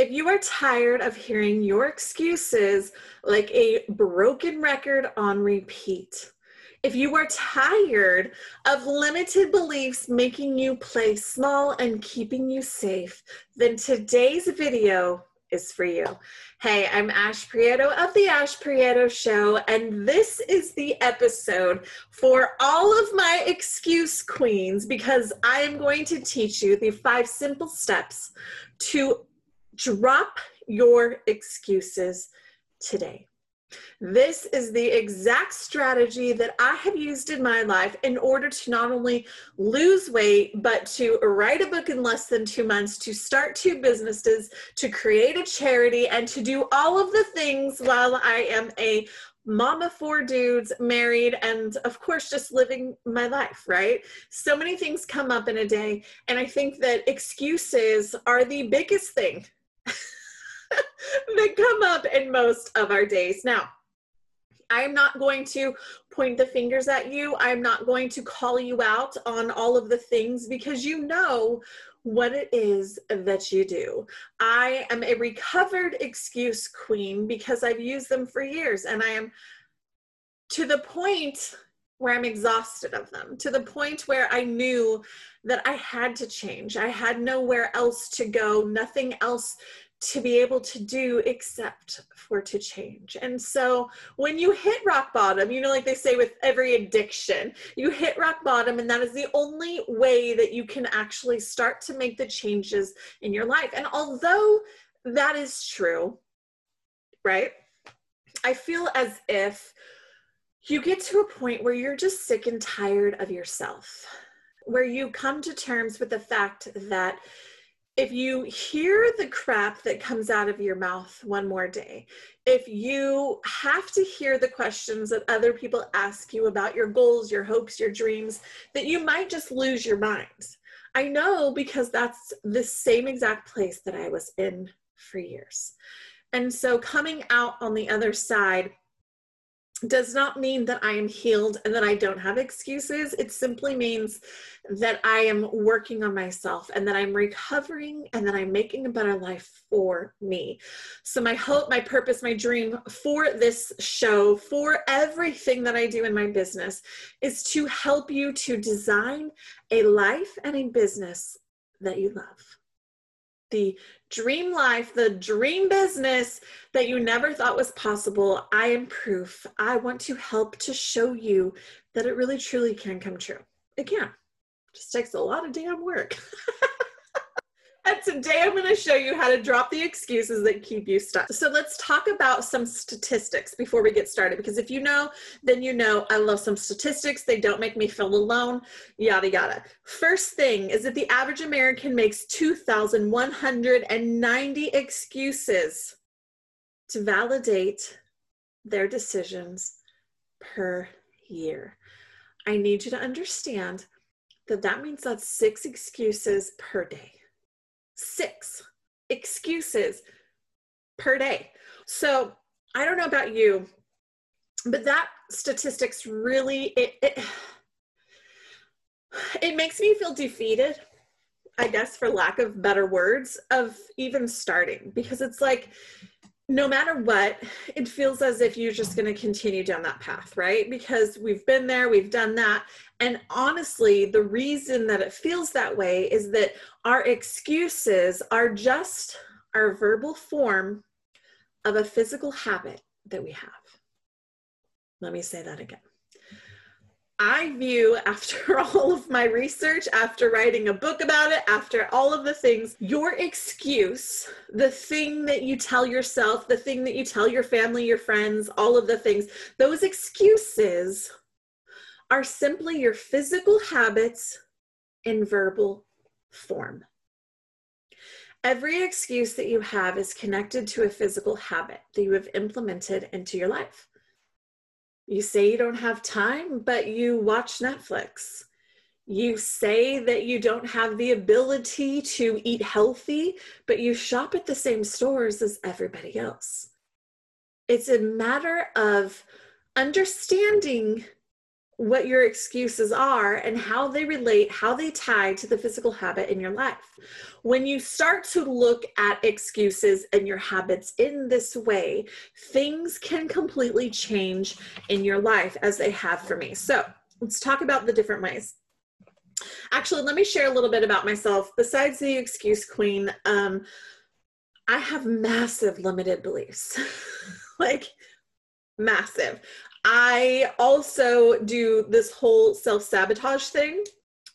If you are tired of hearing your excuses like a broken record on repeat, if you are tired of limited beliefs making you play small and keeping you safe, then today's video is for you. Hey, I'm Ash Prieto of The Ash Prieto Show, and this is the episode for all of my excuse queens because I am going to teach you the five simple steps to drop your excuses today. This is the exact strategy that I have used in my life in order to not only lose weight, but to write a book in less than two months, to start two businesses, to create a charity, and to do all of the things while I am a of four dudes, married, and of course, just living my life, right? So many things come up in a day. And I think that excuses are the biggest thing that come up in most of our days. Now, I'm not going to point the fingers at you. I'm not going to call you out on all of the things because you know what it is that you do. I am a recovered excuse queen because I've used them for years and I am to the point where I'm exhausted of them, to the point where I knew that I had to change. I had nowhere else to go, nothing else to be able to do except for to change. And so when you hit rock bottom, you know, like they say with every addiction, you hit rock bottom, and that is the only way that you can actually start to make the changes in your life. And although that is true, right? I feel as if you get to a point where you're just sick and tired of yourself, where you come to terms with the fact that if you hear the crap that comes out of your mouth one more day, if you have to hear the questions that other people ask you about your goals, your hopes, your dreams, that you might just lose your mind. I know because that's the same exact place that I was in for years. And so coming out on the other side, does not mean that I am healed and that I don't have excuses. It simply means that I am working on myself and that I'm recovering and that I'm making a better life for me. So, my hope, my purpose, my dream for this show, for everything that I do in my business, is to help you to design a life and a business that you love the dream life, the dream business that you never thought was possible, I am proof. I want to help to show you that it really truly can come true. It can. Just takes a lot of damn work. And today I'm going to show you how to drop the excuses that keep you stuck. So let's talk about some statistics before we get started because if you know, then you know I love some statistics. They don't make me feel alone, yada yada. First thing is that the average American makes 2,190 excuses to validate their decisions per year. I need you to understand that that means that's six excuses per day six excuses per day. So I don't know about you, but that statistics really it, it it makes me feel defeated i guess for lack of better words of even starting because it's like no matter what, it feels as if you're just going to continue down that path, right? Because we've been there, we've done that. And honestly, the reason that it feels that way is that our excuses are just our verbal form of a physical habit that we have. Let me say that again. I view, after all of my research, after writing a book about it, after all of the things, your excuse, the thing that you tell yourself, the thing that you tell your family, your friends, all of the things, those excuses are simply your physical habits in verbal form. Every excuse that you have is connected to a physical habit that you have implemented into your life. You say you don't have time, but you watch Netflix. You say that you don't have the ability to eat healthy, but you shop at the same stores as everybody else. It's a matter of understanding what your excuses are and how they relate, how they tie to the physical habit in your life. When you start to look at excuses and your habits in this way, things can completely change in your life as they have for me. So, let's talk about the different ways. Actually, let me share a little bit about myself. Besides the excuse queen, um, I have massive limited beliefs. like, massive. I also do this whole self sabotage thing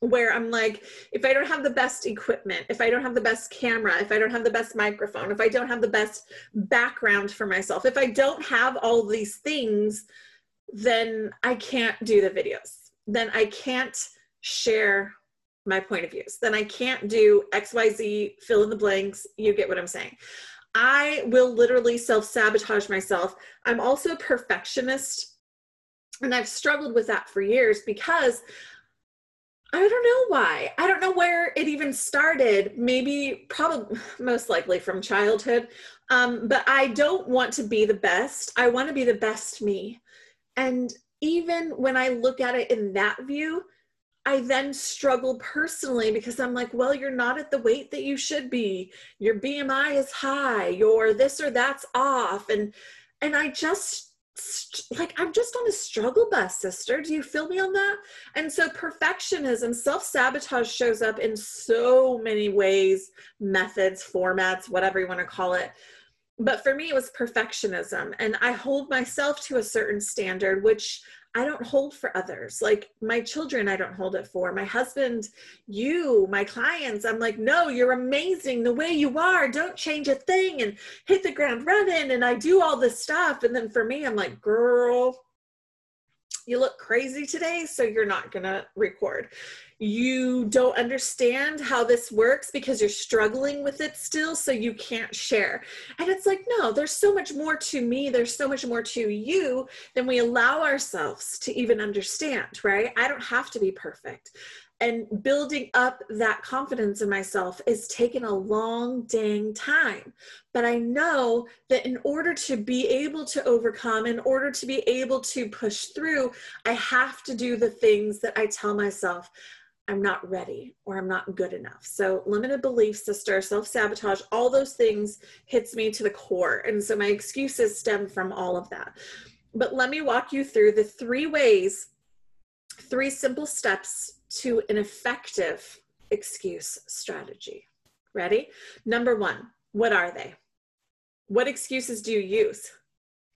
where I'm like, if I don't have the best equipment, if I don't have the best camera, if I don't have the best microphone, if I don't have the best background for myself, if I don't have all these things, then I can't do the videos. Then I can't share my point of views. Then I can't do XYZ, fill in the blanks. You get what I'm saying. I will literally self sabotage myself. I'm also a perfectionist and I've struggled with that for years because I don't know why. I don't know where it even started. Maybe, probably, most likely from childhood. Um, but I don't want to be the best. I want to be the best me. And even when I look at it in that view, I then struggle personally because I'm like, well, you're not at the weight that you should be. Your BMI is high. Your this or that's off. And and I just like I'm just on a struggle bus, sister. Do you feel me on that? And so perfectionism, self-sabotage shows up in so many ways, methods, formats, whatever you want to call it. But for me, it was perfectionism. And I hold myself to a certain standard, which I don't hold for others. Like my children, I don't hold it for. My husband, you, my clients, I'm like, no, you're amazing the way you are. Don't change a thing and hit the ground running. And I do all this stuff. And then for me, I'm like, girl, you look crazy today, so you're not going to record you don't understand how this works because you're struggling with it still, so you can't share. And it's like, no, there's so much more to me, there's so much more to you than we allow ourselves to even understand, right? I don't have to be perfect. And building up that confidence in myself is taking a long dang time. But I know that in order to be able to overcome, in order to be able to push through, I have to do the things that I tell myself I'm not ready or I'm not good enough. So limited belief sister, self-sabotage, all those things hits me to the core. And so my excuses stem from all of that. But let me walk you through the three ways, three simple steps to an effective excuse strategy. Ready? Number one, what are they? What excuses do you use?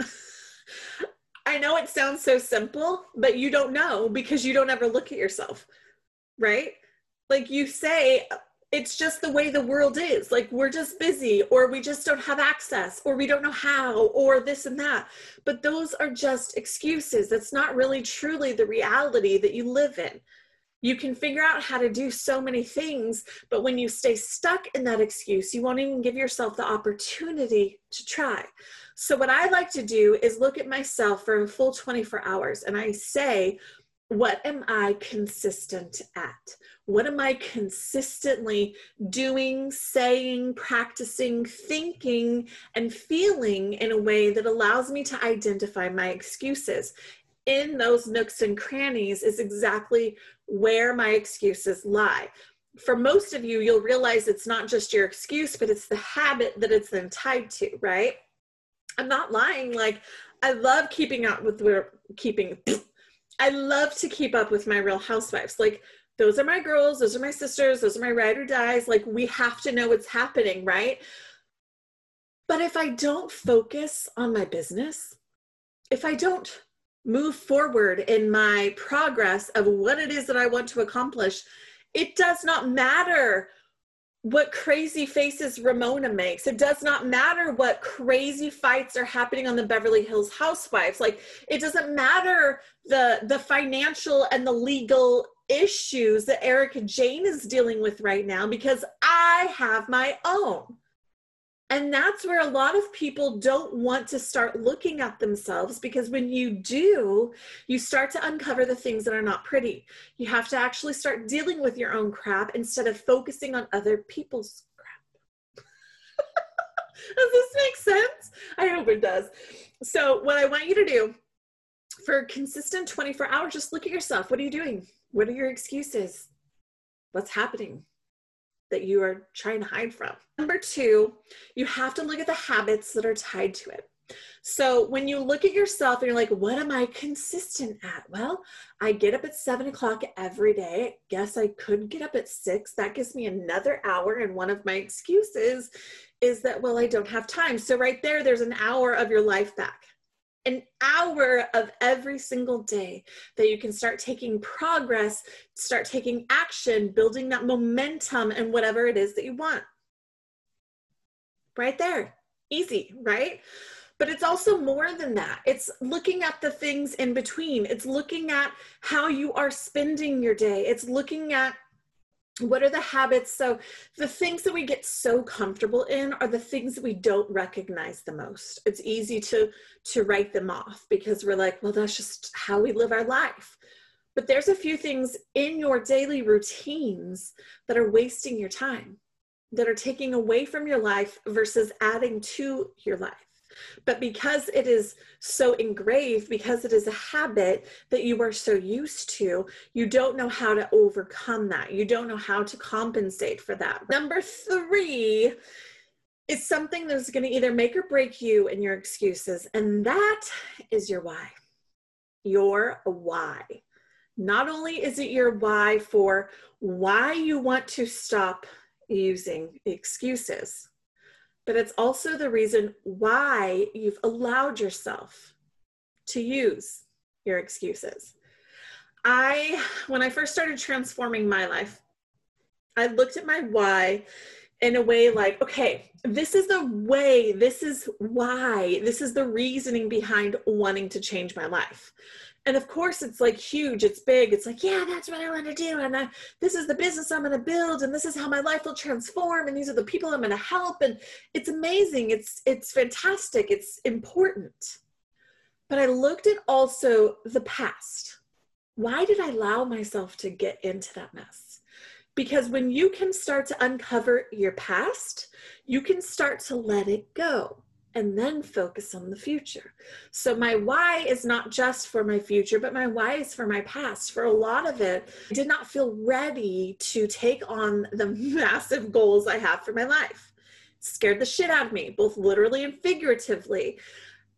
I know it sounds so simple, but you don't know because you don't ever look at yourself right? Like you say, it's just the way the world is. Like we're just busy, or we just don't have access, or we don't know how, or this and that. But those are just excuses. That's not really truly the reality that you live in. You can figure out how to do so many things, but when you stay stuck in that excuse, you won't even give yourself the opportunity to try. So, what I like to do is look at myself for a full 24 hours and I say, what am I consistent at? What am I consistently doing, saying, practicing, thinking, and feeling in a way that allows me to identify my excuses? In those nooks and crannies is exactly where my excuses lie. For most of you, you'll realize it's not just your excuse, but it's the habit that it's then tied to, right? I'm not lying. Like, I love keeping up with where keeping I love to keep up with my real housewives. Like, those are my girls, those are my sisters, those are my ride or dies. Like, we have to know what's happening, right? But if I don't focus on my business, if I don't move forward in my progress of what it is that I want to accomplish, it does not matter what crazy faces Ramona makes. It does not matter what crazy fights are happening on the Beverly Hills Housewives. Like it doesn't matter the the financial and the legal issues that Erika Jayne is dealing with right now because I have my own. And that's where a lot of people don't want to start looking at themselves because when you do, you start to uncover the things that are not pretty. You have to actually start dealing with your own crap instead of focusing on other people's crap. does this make sense? I hope it does. So, what I want you to do for consistent 24 hours, just look at yourself. What are you doing? What are your excuses? What's happening that you are trying to hide from? Number two, you have to look at the habits that are tied to it. So when you look at yourself and you're like, what am I consistent at? Well, I get up at seven o'clock every day. Guess I could get up at six. That gives me another hour. And one of my excuses is that, well, I don't have time. So right there, there's an hour of your life back. An hour of every single day that you can start taking progress, start taking action, building that momentum and whatever it is that you want. Right there. Easy, right? But it's also more than that. It's looking at the things in between. It's looking at how you are spending your day. It's looking at what are the habits? So the things that we get so comfortable in are the things that we don't recognize the most. It's easy to to write them off because we're like well that's just how we live our life. But there's a few things in your daily routines that are wasting your time that are taking away from your life versus adding to your life but because it is so engraved, because it is a habit that you are so used to, you don't know how to overcome that. You don't know how to compensate for that. Number three is something that's going to either make or break you and your excuses, and that is your why. Your why. Not only is it your why for why you want to stop using excuses, but it's also the reason why you've allowed yourself to use your excuses. I, when I first started transforming my life, I looked at my why in a way like, okay, this is the way, this is why, this is the reasoning behind wanting to change my life and of course it's like huge it's big it's like yeah that's what i want to do and I, this is the business i'm going to build and this is how my life will transform and these are the people i'm going to help and it's amazing it's it's fantastic it's important. But i looked at also the past. Why did i allow myself to get into that mess? Because when you can start to uncover your past you can start to let it go and then focus on the future. So my why is not just for my future, but my why is for my past. For a lot of it, I did not feel ready to take on the massive goals I have for my life. It scared the shit out of me, both literally and figuratively.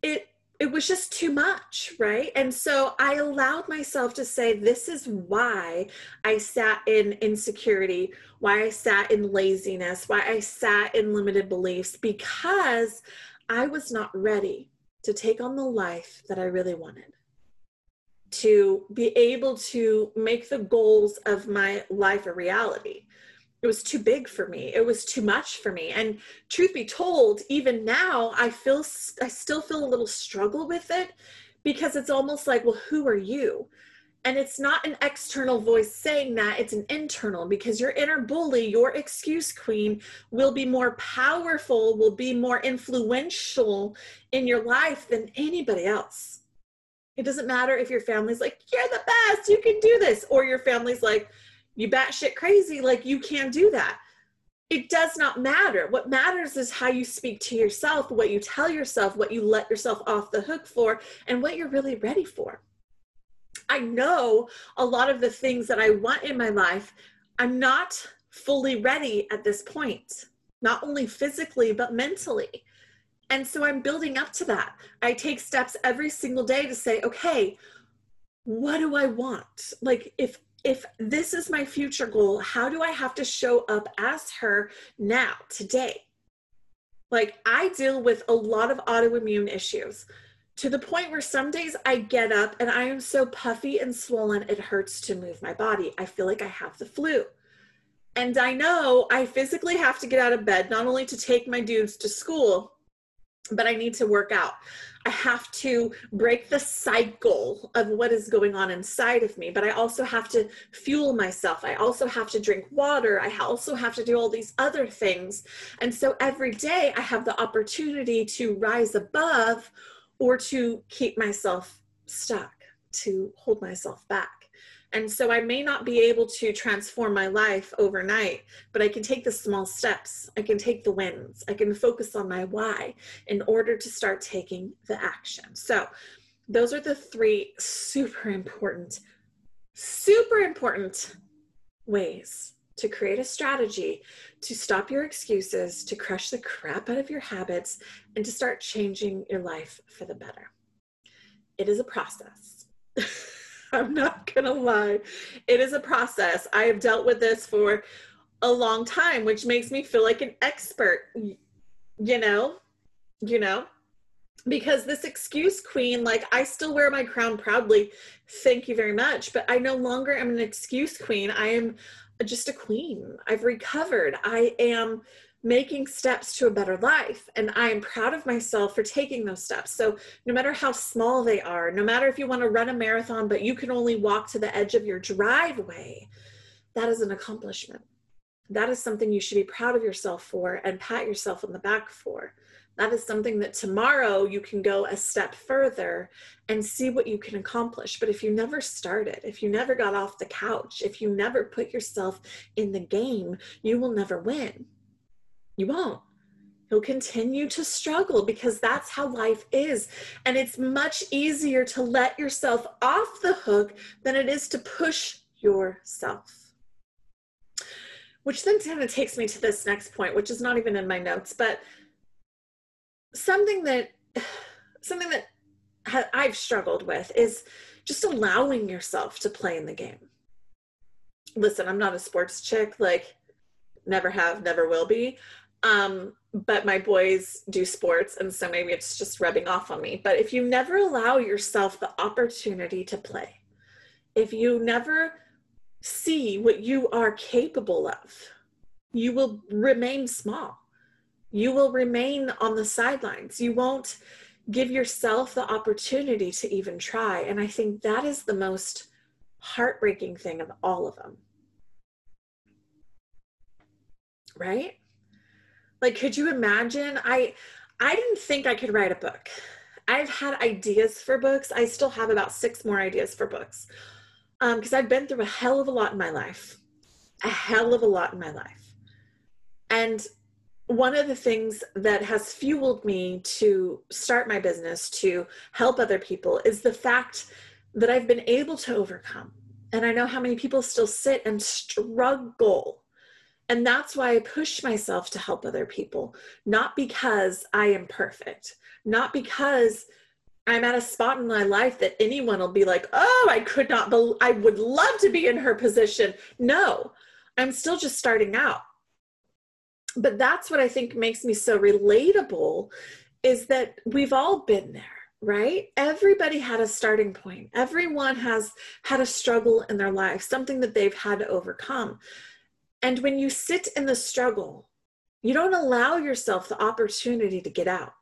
It it was just too much, right? And so I allowed myself to say, this is why I sat in insecurity, why I sat in laziness, why I sat in limited beliefs, because I was not ready to take on the life that I really wanted. To be able to make the goals of my life a reality. It was too big for me. It was too much for me. And truth be told, even now, I feel I still feel a little struggle with it because it's almost like, well, who are you? And it's not an external voice saying that, it's an internal because your inner bully, your excuse queen, will be more powerful, will be more influential in your life than anybody else. It doesn't matter if your family's like, you're the best, you can do this, or your family's like, you batshit crazy, like you can't do that. It does not matter. What matters is how you speak to yourself, what you tell yourself, what you let yourself off the hook for, and what you're really ready for. I know a lot of the things that I want in my life, I'm not fully ready at this point, not only physically, but mentally. And so I'm building up to that. I take steps every single day to say, okay, what do I want? Like if if this is my future goal, how do I have to show up as her now, today? Like I deal with a lot of autoimmune issues to the point where some days I get up and I am so puffy and swollen, it hurts to move my body. I feel like I have the flu. And I know I physically have to get out of bed, not only to take my dudes to school, but I need to work out. I have to break the cycle of what is going on inside of me, but I also have to fuel myself. I also have to drink water. I also have to do all these other things. And so every day I have the opportunity to rise above or to keep myself stuck, to hold myself back. And so I may not be able to transform my life overnight, but I can take the small steps. I can take the wins. I can focus on my why in order to start taking the action. So those are the three super important, super important ways to create a strategy to stop your excuses, to crush the crap out of your habits, and to start changing your life for the better. It is a process. I'm not gonna lie. It is a process. I have dealt with this for a long time, which makes me feel like an expert, you know, you know, because this excuse queen, like I still wear my crown proudly. Thank you very much. But I no longer am an excuse queen. I am just a queen. I've recovered. I am making steps to a better life. And I am proud of myself for taking those steps. So, no matter how small they are, no matter if you want to run a marathon, but you can only walk to the edge of your driveway, that is an accomplishment. That is something you should be proud of yourself for and pat yourself on the back for. That is something that tomorrow you can go a step further and see what you can accomplish. But if you never started, if you never got off the couch, if you never put yourself in the game, you will never win you won't. You'll continue to struggle because that's how life is. And it's much easier to let yourself off the hook than it is to push yourself. Which then kind of takes me to this next point, which is not even in my notes, but something that something that I've struggled with is just allowing yourself to play in the game. Listen, I'm not a sports chick, like never have, never will be. Um, but my boys do sports, and so maybe it's just rubbing off on me. But if you never allow yourself the opportunity to play, if you never see what you are capable of, you will remain small. You will remain on the sidelines. You won't give yourself the opportunity to even try. And I think that is the most heartbreaking thing of all of them. Right? Like, could you imagine? I I didn't think I could write a book. I've had ideas for books. I still have about six more ideas for books Um because I've been through a hell of a lot in my life, a hell of a lot in my life. And one of the things that has fueled me to start my business, to help other people, is the fact that I've been able to overcome. And I know how many people still sit and struggle and that's why I push myself to help other people, not because I am perfect, not because I'm at a spot in my life that anyone will be like, oh, I could not, be- I would love to be in her position. No, I'm still just starting out. But that's what I think makes me so relatable is that we've all been there right? Everybody had a starting point. Everyone has had a struggle in their life, something that they've had to overcome. And when you sit in the struggle, you don't allow yourself the opportunity to get out.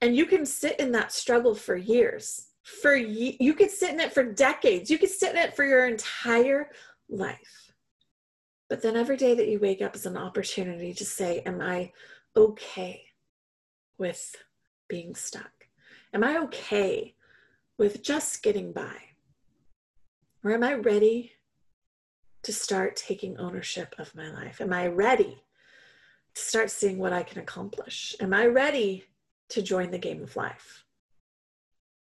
And you can sit in that struggle for years. For ye- you could sit in it for decades. You could sit in it for your entire life. But then every day that you wake up is an opportunity to say, Am I okay with being stuck? Am I okay with just getting by? Or am I ready to start taking ownership of my life? Am I ready to start seeing what I can accomplish? Am I ready to join the game of life?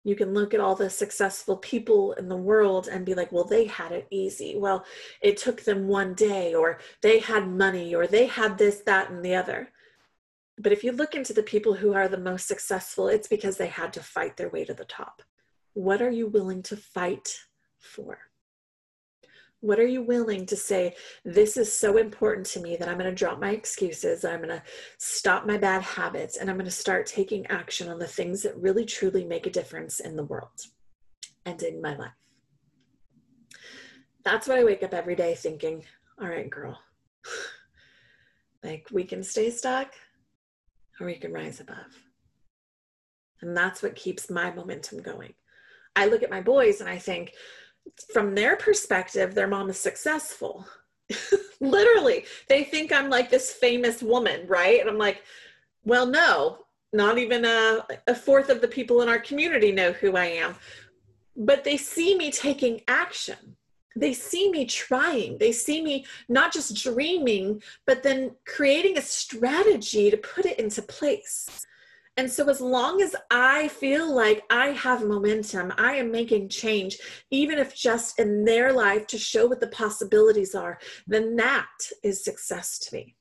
You can look at all the successful people in the world and be like, well, they had it easy. Well, it took them one day, or they had money, or they had this, that, and the other. But if you look into the people who are the most successful, it's because they had to fight their way to the top. What are you willing to fight for? What are you willing to say? This is so important to me that I'm going to drop my excuses. I'm going to stop my bad habits and I'm going to start taking action on the things that really truly make a difference in the world and in my life. That's what I wake up every day thinking, all right, girl, like we can stay stuck or we can rise above. And that's what keeps my momentum going. I look at my boys and I think, from their perspective, their mom is successful. Literally, they think I'm like this famous woman, right? And I'm like, well, no, not even a, a fourth of the people in our community know who I am. But they see me taking action. They see me trying. They see me not just dreaming, but then creating a strategy to put it into place. And so, as long as I feel like I have momentum, I am making change, even if just in their life to show what the possibilities are, then that is success to me.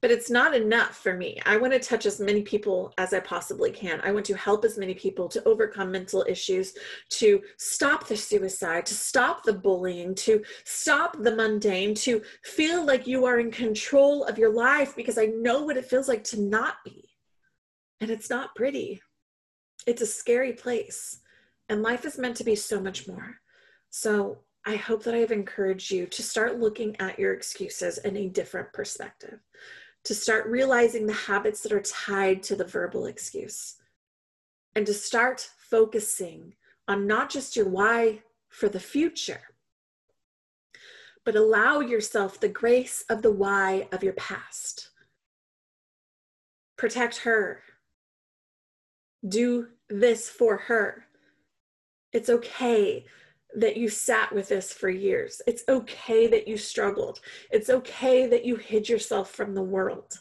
But it's not enough for me. I want to touch as many people as I possibly can. I want to help as many people to overcome mental issues, to stop the suicide, to stop the bullying, to stop the mundane, to feel like you are in control of your life because I know what it feels like to not be. And it's not pretty. It's a scary place. And life is meant to be so much more. So I hope that I have encouraged you to start looking at your excuses in a different perspective, to start realizing the habits that are tied to the verbal excuse, and to start focusing on not just your why for the future, but allow yourself the grace of the why of your past. Protect her, do this for her. It's okay that you sat with this for years. It's okay that you struggled. It's okay that you hid yourself from the world.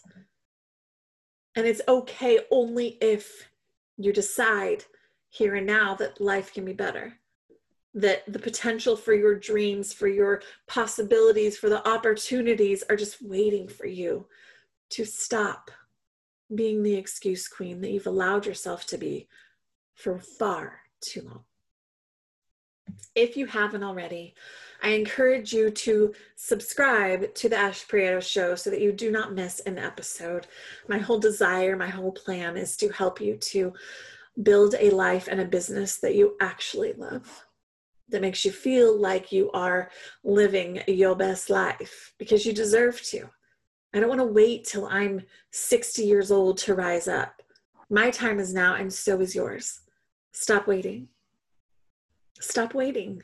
And it's okay only if you decide here and now that life can be better, that the potential for your dreams, for your possibilities, for the opportunities are just waiting for you to stop being the excuse queen that you've allowed yourself to be for far too long. If you haven't already, I encourage you to subscribe to the Ash Prieto Show so that you do not miss an episode. My whole desire, my whole plan is to help you to build a life and a business that you actually love, that makes you feel like you are living your best life because you deserve to. I don't want to wait till I'm 60 years old to rise up. My time is now, and so is yours. Stop waiting. Stop waiting.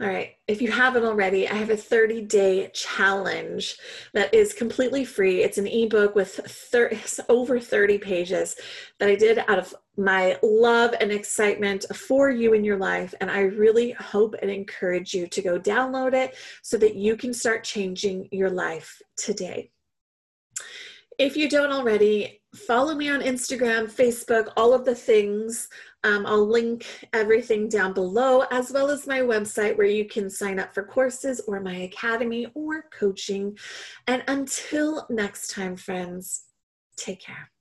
All right. If you haven't already, I have a 30 day challenge that is completely free. It's an ebook with 30, over 30 pages that I did out of my love and excitement for you in your life. And I really hope and encourage you to go download it so that you can start changing your life today. If you don't already, follow me on Instagram, Facebook, all of the things. Um, I'll link everything down below, as well as my website where you can sign up for courses or my academy or coaching. And until next time, friends, take care.